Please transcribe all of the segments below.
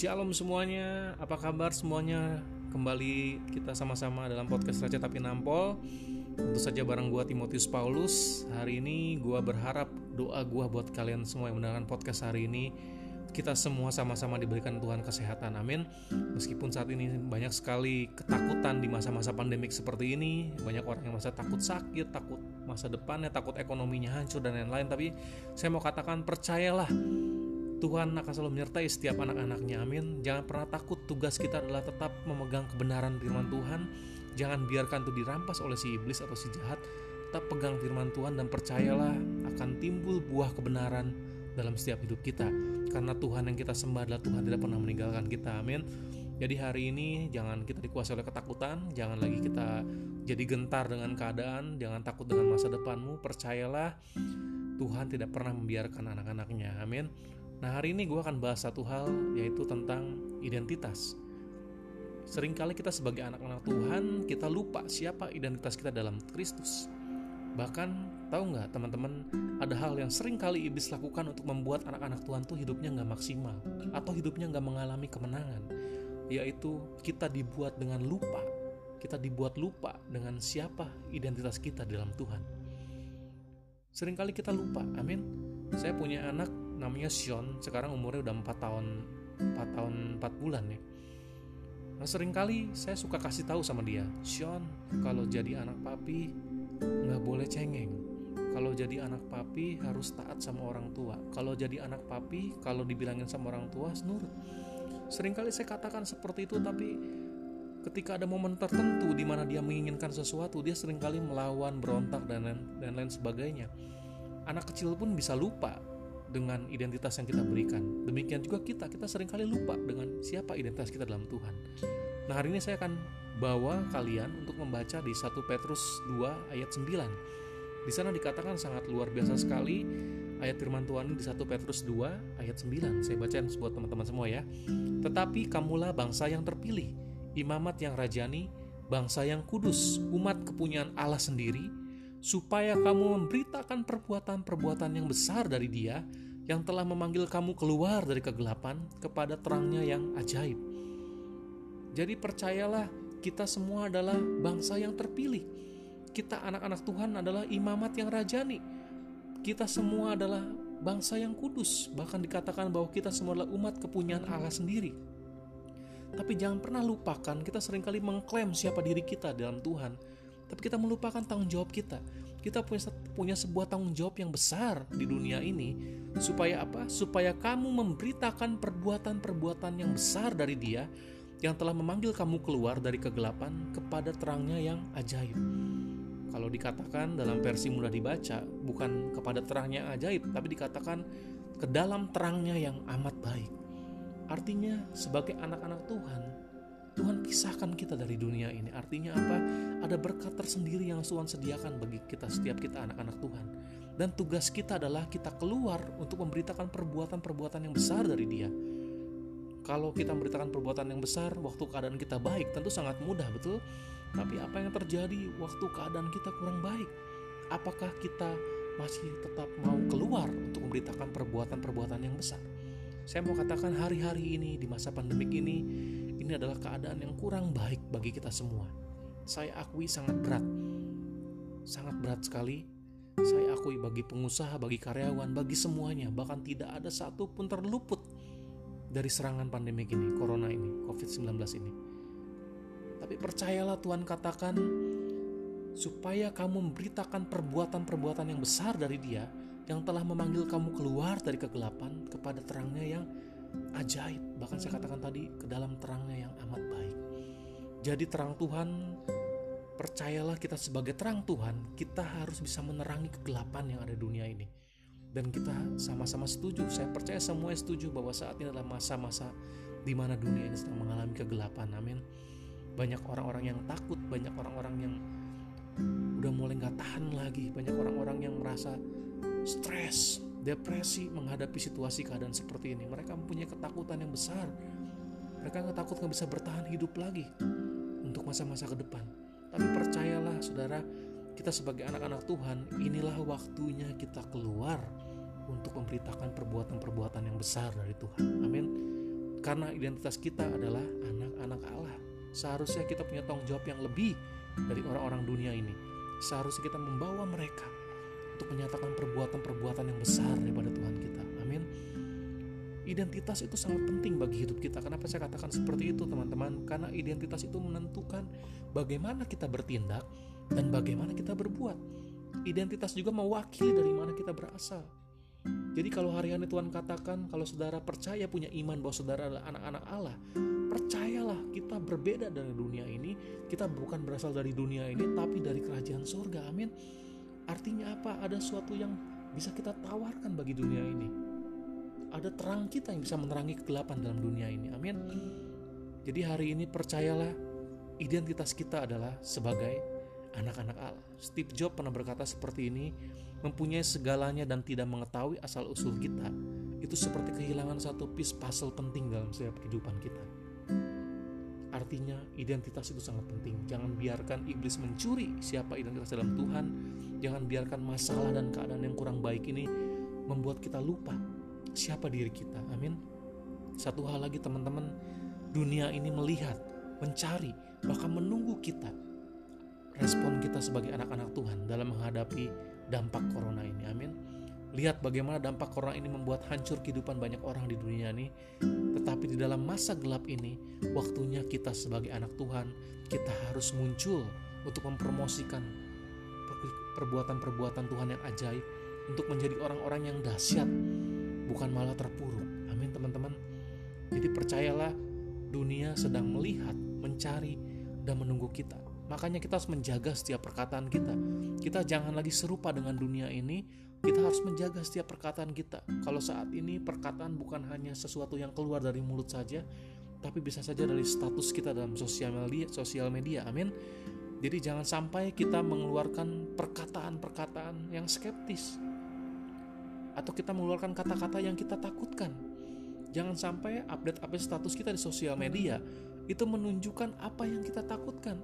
Shalom semuanya, apa kabar semuanya? Kembali kita sama-sama dalam podcast Raja Tapi Nampol Tentu saja bareng gua Timotius Paulus Hari ini gua berharap doa gua buat kalian semua yang mendengarkan podcast hari ini kita semua sama-sama diberikan Tuhan kesehatan, amin. Meskipun saat ini banyak sekali ketakutan di masa-masa pandemik seperti ini, banyak orang yang merasa takut sakit, takut masa depannya, takut ekonominya hancur dan lain-lain. Tapi saya mau katakan percayalah, Tuhan akan selalu menyertai setiap anak-anaknya. Amin. Jangan pernah takut. Tugas kita adalah tetap memegang kebenaran firman Tuhan. Jangan biarkan itu dirampas oleh si iblis atau si jahat. Tetap pegang firman Tuhan dan percayalah akan timbul buah kebenaran dalam setiap hidup kita. Karena Tuhan yang kita sembah adalah Tuhan tidak pernah meninggalkan kita. Amin. Jadi hari ini jangan kita dikuasai oleh ketakutan, jangan lagi kita jadi gentar dengan keadaan, jangan takut dengan masa depanmu. Percayalah Tuhan tidak pernah membiarkan anak-anaknya. Amin. Nah hari ini gue akan bahas satu hal yaitu tentang identitas. Seringkali kita sebagai anak-anak Tuhan kita lupa siapa identitas kita dalam Kristus. Bahkan tahu nggak teman-teman ada hal yang sering kali iblis lakukan untuk membuat anak-anak Tuhan tuh hidupnya nggak maksimal atau hidupnya nggak mengalami kemenangan. Yaitu kita dibuat dengan lupa. Kita dibuat lupa dengan siapa identitas kita dalam Tuhan. Seringkali kita lupa, amin. Saya punya anak namanya Sean sekarang umurnya udah 4 tahun 4 tahun 4 bulan ya. Nah sering kali saya suka kasih tahu sama dia Sean kalau jadi anak papi nggak boleh cengeng. Kalau jadi anak papi harus taat sama orang tua. Kalau jadi anak papi kalau dibilangin sama orang tua nurut. Seringkali saya katakan seperti itu tapi ketika ada momen tertentu di mana dia menginginkan sesuatu dia sering kali melawan berontak dan lain, dan lain sebagainya. Anak kecil pun bisa lupa dengan identitas yang kita berikan. Demikian juga kita, kita sering kali lupa dengan siapa identitas kita dalam Tuhan. Nah hari ini saya akan bawa kalian untuk membaca di 1 Petrus 2 ayat 9. Di sana dikatakan sangat luar biasa sekali ayat firman Tuhan di 1 Petrus 2 ayat 9. Saya bacain buat teman-teman semua ya. Tetapi kamulah bangsa yang terpilih, imamat yang rajani, bangsa yang kudus, umat kepunyaan Allah sendiri, supaya kamu memberitakan perbuatan-perbuatan yang besar dari Dia yang telah memanggil kamu keluar dari kegelapan kepada terangnya yang ajaib. Jadi percayalah, kita semua adalah bangsa yang terpilih. Kita anak-anak Tuhan adalah imamat yang rajani. Kita semua adalah bangsa yang kudus. Bahkan dikatakan bahwa kita semua adalah umat kepunyaan Allah sendiri. Tapi jangan pernah lupakan, kita sering kali mengklaim siapa diri kita dalam Tuhan tapi kita melupakan tanggung jawab kita. Kita punya punya sebuah tanggung jawab yang besar di dunia ini supaya apa? Supaya kamu memberitakan perbuatan-perbuatan yang besar dari Dia yang telah memanggil kamu keluar dari kegelapan kepada terangnya yang ajaib. Kalau dikatakan dalam versi mudah dibaca, bukan kepada terangnya ajaib, tapi dikatakan ke dalam terangnya yang amat baik. Artinya, sebagai anak-anak Tuhan, Tuhan pisahkan kita dari dunia ini. Artinya apa? Ada berkat tersendiri yang Tuhan sediakan bagi kita setiap kita anak-anak Tuhan. Dan tugas kita adalah kita keluar untuk memberitakan perbuatan-perbuatan yang besar dari Dia. Kalau kita memberitakan perbuatan yang besar waktu keadaan kita baik, tentu sangat mudah, betul? Tapi apa yang terjadi waktu keadaan kita kurang baik? Apakah kita masih tetap mau keluar untuk memberitakan perbuatan-perbuatan yang besar? Saya mau katakan hari-hari ini di masa pandemik ini ini adalah keadaan yang kurang baik bagi kita semua. Saya akui sangat berat. Sangat berat sekali. Saya akui bagi pengusaha, bagi karyawan, bagi semuanya, bahkan tidak ada satu pun terluput dari serangan pandemi ini, corona ini, COVID-19 ini. Tapi percayalah Tuhan katakan supaya kamu memberitakan perbuatan-perbuatan yang besar dari Dia yang telah memanggil kamu keluar dari kegelapan kepada terangnya yang ajaib. Bahkan saya katakan tadi ke dalam terangnya yang amat baik. Jadi terang Tuhan, percayalah kita sebagai terang Tuhan, kita harus bisa menerangi kegelapan yang ada di dunia ini. Dan kita sama-sama setuju, saya percaya semua setuju bahwa saat ini adalah masa-masa di mana dunia ini sedang mengalami kegelapan. Amin. Banyak orang-orang yang takut, banyak orang-orang yang udah mulai nggak tahan lagi, banyak orang-orang yang merasa stres, depresi menghadapi situasi keadaan seperti ini. Mereka mempunyai ketakutan yang besar. Mereka takut nggak bisa bertahan hidup lagi untuk masa-masa ke depan. Tapi percayalah saudara, kita sebagai anak-anak Tuhan, inilah waktunya kita keluar untuk memberitakan perbuatan-perbuatan yang besar dari Tuhan. Amin. Karena identitas kita adalah anak-anak Allah. Seharusnya kita punya tanggung jawab yang lebih dari orang-orang dunia ini. Seharusnya kita membawa mereka untuk menyatakan perbuatan-perbuatan yang besar daripada Tuhan kita. Amin. Identitas itu sangat penting bagi hidup kita. Kenapa saya katakan seperti itu, teman-teman? Karena identitas itu menentukan bagaimana kita bertindak dan bagaimana kita berbuat. Identitas juga mewakili dari mana kita berasal. Jadi kalau hari ini Tuhan katakan kalau saudara percaya punya iman bahwa saudara adalah anak-anak Allah, percayalah kita berbeda dari dunia ini. Kita bukan berasal dari dunia ini, tapi dari kerajaan surga. Amin. Artinya apa? Ada sesuatu yang bisa kita tawarkan bagi dunia ini. Ada terang kita yang bisa menerangi kegelapan dalam dunia ini. Amin. Jadi hari ini percayalah identitas kita adalah sebagai anak-anak Allah. Steve Jobs pernah berkata seperti ini, mempunyai segalanya dan tidak mengetahui asal-usul kita, itu seperti kehilangan satu piece puzzle penting dalam setiap kehidupan kita. Artinya, identitas itu sangat penting. Jangan biarkan iblis mencuri siapa identitas dalam Tuhan. Jangan biarkan masalah dan keadaan yang kurang baik ini membuat kita lupa siapa diri kita. Amin. Satu hal lagi, teman-teman, dunia ini melihat, mencari, bahkan menunggu kita respon kita sebagai anak-anak Tuhan dalam menghadapi dampak corona ini. Amin. Lihat bagaimana dampak corona ini membuat hancur kehidupan banyak orang di dunia ini. Tetapi di dalam masa gelap ini, waktunya kita sebagai anak Tuhan, kita harus muncul untuk mempromosikan perbuatan-perbuatan Tuhan yang ajaib untuk menjadi orang-orang yang dahsyat, bukan malah terpuruk. Amin, teman-teman. Jadi percayalah, dunia sedang melihat, mencari, dan menunggu kita Makanya kita harus menjaga setiap perkataan kita. Kita jangan lagi serupa dengan dunia ini. Kita harus menjaga setiap perkataan kita. Kalau saat ini perkataan bukan hanya sesuatu yang keluar dari mulut saja, tapi bisa saja dari status kita dalam sosial media, sosial media. Amin. Jadi jangan sampai kita mengeluarkan perkataan-perkataan yang skeptis atau kita mengeluarkan kata-kata yang kita takutkan. Jangan sampai update-update status kita di sosial media itu menunjukkan apa yang kita takutkan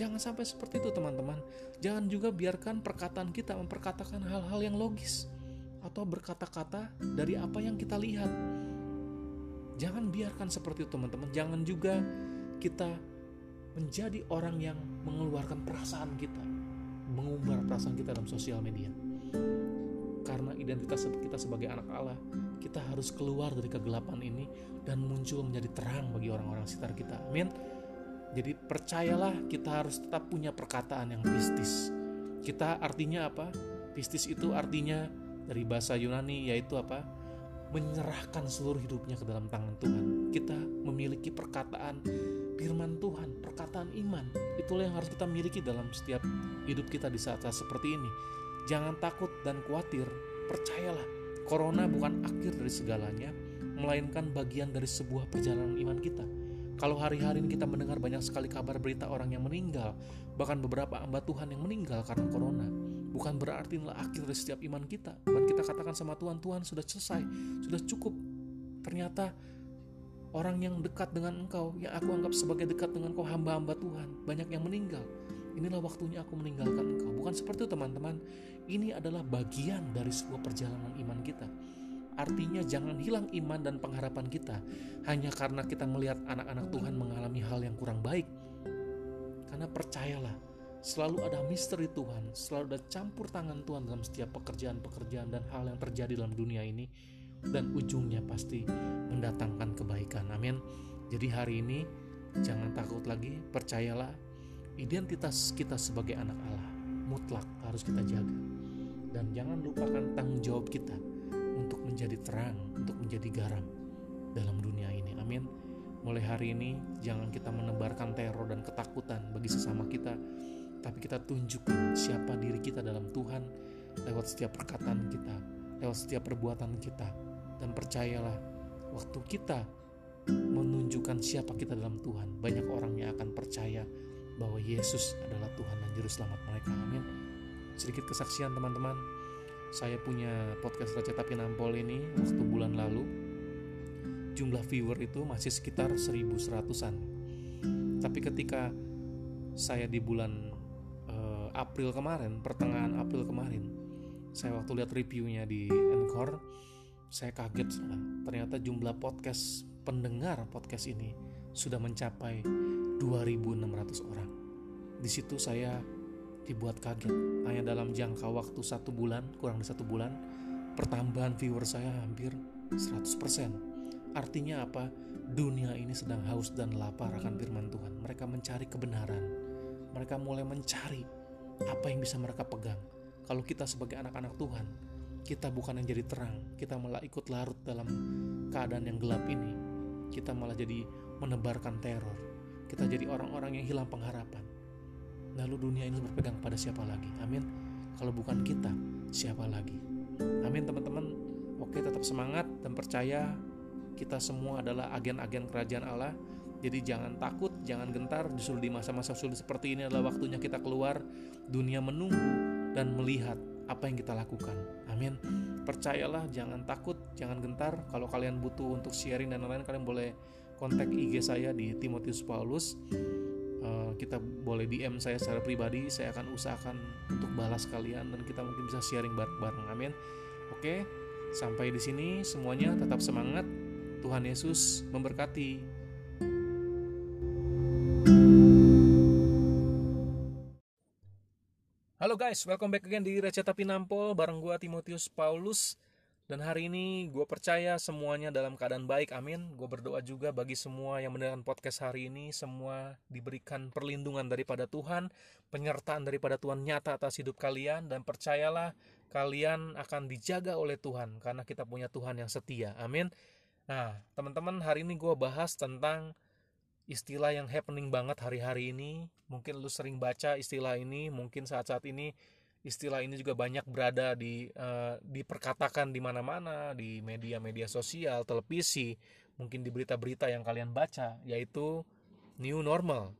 Jangan sampai seperti itu teman-teman. Jangan juga biarkan perkataan kita memperkatakan hal-hal yang logis atau berkata-kata dari apa yang kita lihat. Jangan biarkan seperti itu teman-teman. Jangan juga kita menjadi orang yang mengeluarkan perasaan kita, mengumbar perasaan kita dalam sosial media. Karena identitas kita sebagai anak Allah, kita harus keluar dari kegelapan ini dan muncul menjadi terang bagi orang-orang sekitar kita. Amin. Jadi percayalah kita harus tetap punya perkataan yang pistis. Kita artinya apa? Pistis itu artinya dari bahasa Yunani yaitu apa? Menyerahkan seluruh hidupnya ke dalam tangan Tuhan. Kita memiliki perkataan firman Tuhan, perkataan iman. Itulah yang harus kita miliki dalam setiap hidup kita di saat-saat seperti ini. Jangan takut dan khawatir, percayalah. Corona bukan akhir dari segalanya, melainkan bagian dari sebuah perjalanan iman kita kalau hari-hari ini kita mendengar banyak sekali kabar berita orang yang meninggal, bahkan beberapa hamba Tuhan yang meninggal karena corona, bukan berarti inilah akhir dari setiap iman kita. Dan kita katakan sama Tuhan, Tuhan sudah selesai, sudah cukup. Ternyata orang yang dekat dengan engkau, yang aku anggap sebagai dekat dengan kau hamba-hamba Tuhan, banyak yang meninggal. Inilah waktunya aku meninggalkan engkau. Bukan seperti itu teman-teman. Ini adalah bagian dari sebuah perjalanan iman kita Artinya jangan hilang iman dan pengharapan kita hanya karena kita melihat anak-anak Tuhan mengalami hal yang kurang baik. Karena percayalah, selalu ada misteri Tuhan, selalu ada campur tangan Tuhan dalam setiap pekerjaan-pekerjaan dan hal yang terjadi dalam dunia ini dan ujungnya pasti mendatangkan kebaikan. Amin. Jadi hari ini jangan takut lagi, percayalah identitas kita sebagai anak Allah mutlak harus kita jaga. Dan jangan lupakan tanggung jawab kita untuk menjadi terang, untuk menjadi garam dalam dunia ini. Amin. Mulai hari ini jangan kita menebarkan teror dan ketakutan bagi sesama kita, tapi kita tunjukkan siapa diri kita dalam Tuhan lewat setiap perkataan kita, lewat setiap perbuatan kita. Dan percayalah, waktu kita menunjukkan siapa kita dalam Tuhan, banyak orang yang akan percaya bahwa Yesus adalah Tuhan dan Juru Selamat mereka. Amin. Sedikit kesaksian teman-teman, saya punya podcast Raja Tapi Nampol ini waktu bulan lalu jumlah viewer itu masih sekitar 1100-an tapi ketika saya di bulan April kemarin pertengahan April kemarin saya waktu lihat reviewnya di Anchor saya kaget ternyata jumlah podcast pendengar podcast ini sudah mencapai 2.600 orang. Di situ saya dibuat kaget. Hanya dalam jangka waktu satu bulan, kurang dari satu bulan, pertambahan viewer saya hampir 100%. Artinya apa? Dunia ini sedang haus dan lapar akan firman Tuhan. Mereka mencari kebenaran. Mereka mulai mencari apa yang bisa mereka pegang. Kalau kita sebagai anak-anak Tuhan, kita bukan yang jadi terang, kita malah ikut larut dalam keadaan yang gelap ini. Kita malah jadi menebarkan teror. Kita jadi orang-orang yang hilang pengharapan. Lalu dunia ini berpegang pada siapa lagi? Amin. Kalau bukan kita, siapa lagi? Amin teman-teman. Oke, tetap semangat dan percaya kita semua adalah agen-agen kerajaan Allah. Jadi jangan takut, jangan gentar. Justru di masa-masa sulit seperti ini adalah waktunya kita keluar. Dunia menunggu dan melihat apa yang kita lakukan. Amin. Percayalah, jangan takut, jangan gentar. Kalau kalian butuh untuk sharing dan lain-lain, kalian boleh kontak IG saya di Timotius Paulus. Uh, kita boleh DM saya secara pribadi. Saya akan usahakan untuk balas kalian dan kita mungkin bisa sharing bareng-bareng. Amin. Oke, sampai di sini semuanya tetap semangat. Tuhan Yesus memberkati. Guys, welcome back again di Receta Pinampol bareng gue Timotius Paulus dan hari ini gue percaya semuanya dalam keadaan baik, amin. Gue berdoa juga bagi semua yang mendengarkan podcast hari ini, semua diberikan perlindungan daripada Tuhan, penyertaan daripada Tuhan nyata atas hidup kalian, dan percayalah kalian akan dijaga oleh Tuhan, karena kita punya Tuhan yang setia, amin. Nah, teman-teman, hari ini gue bahas tentang istilah yang happening banget hari-hari ini. Mungkin lu sering baca istilah ini, mungkin saat-saat ini istilah ini juga banyak berada di uh, diperkatakan di mana-mana, di media-media sosial, televisi, mungkin di berita-berita yang kalian baca, yaitu new normal.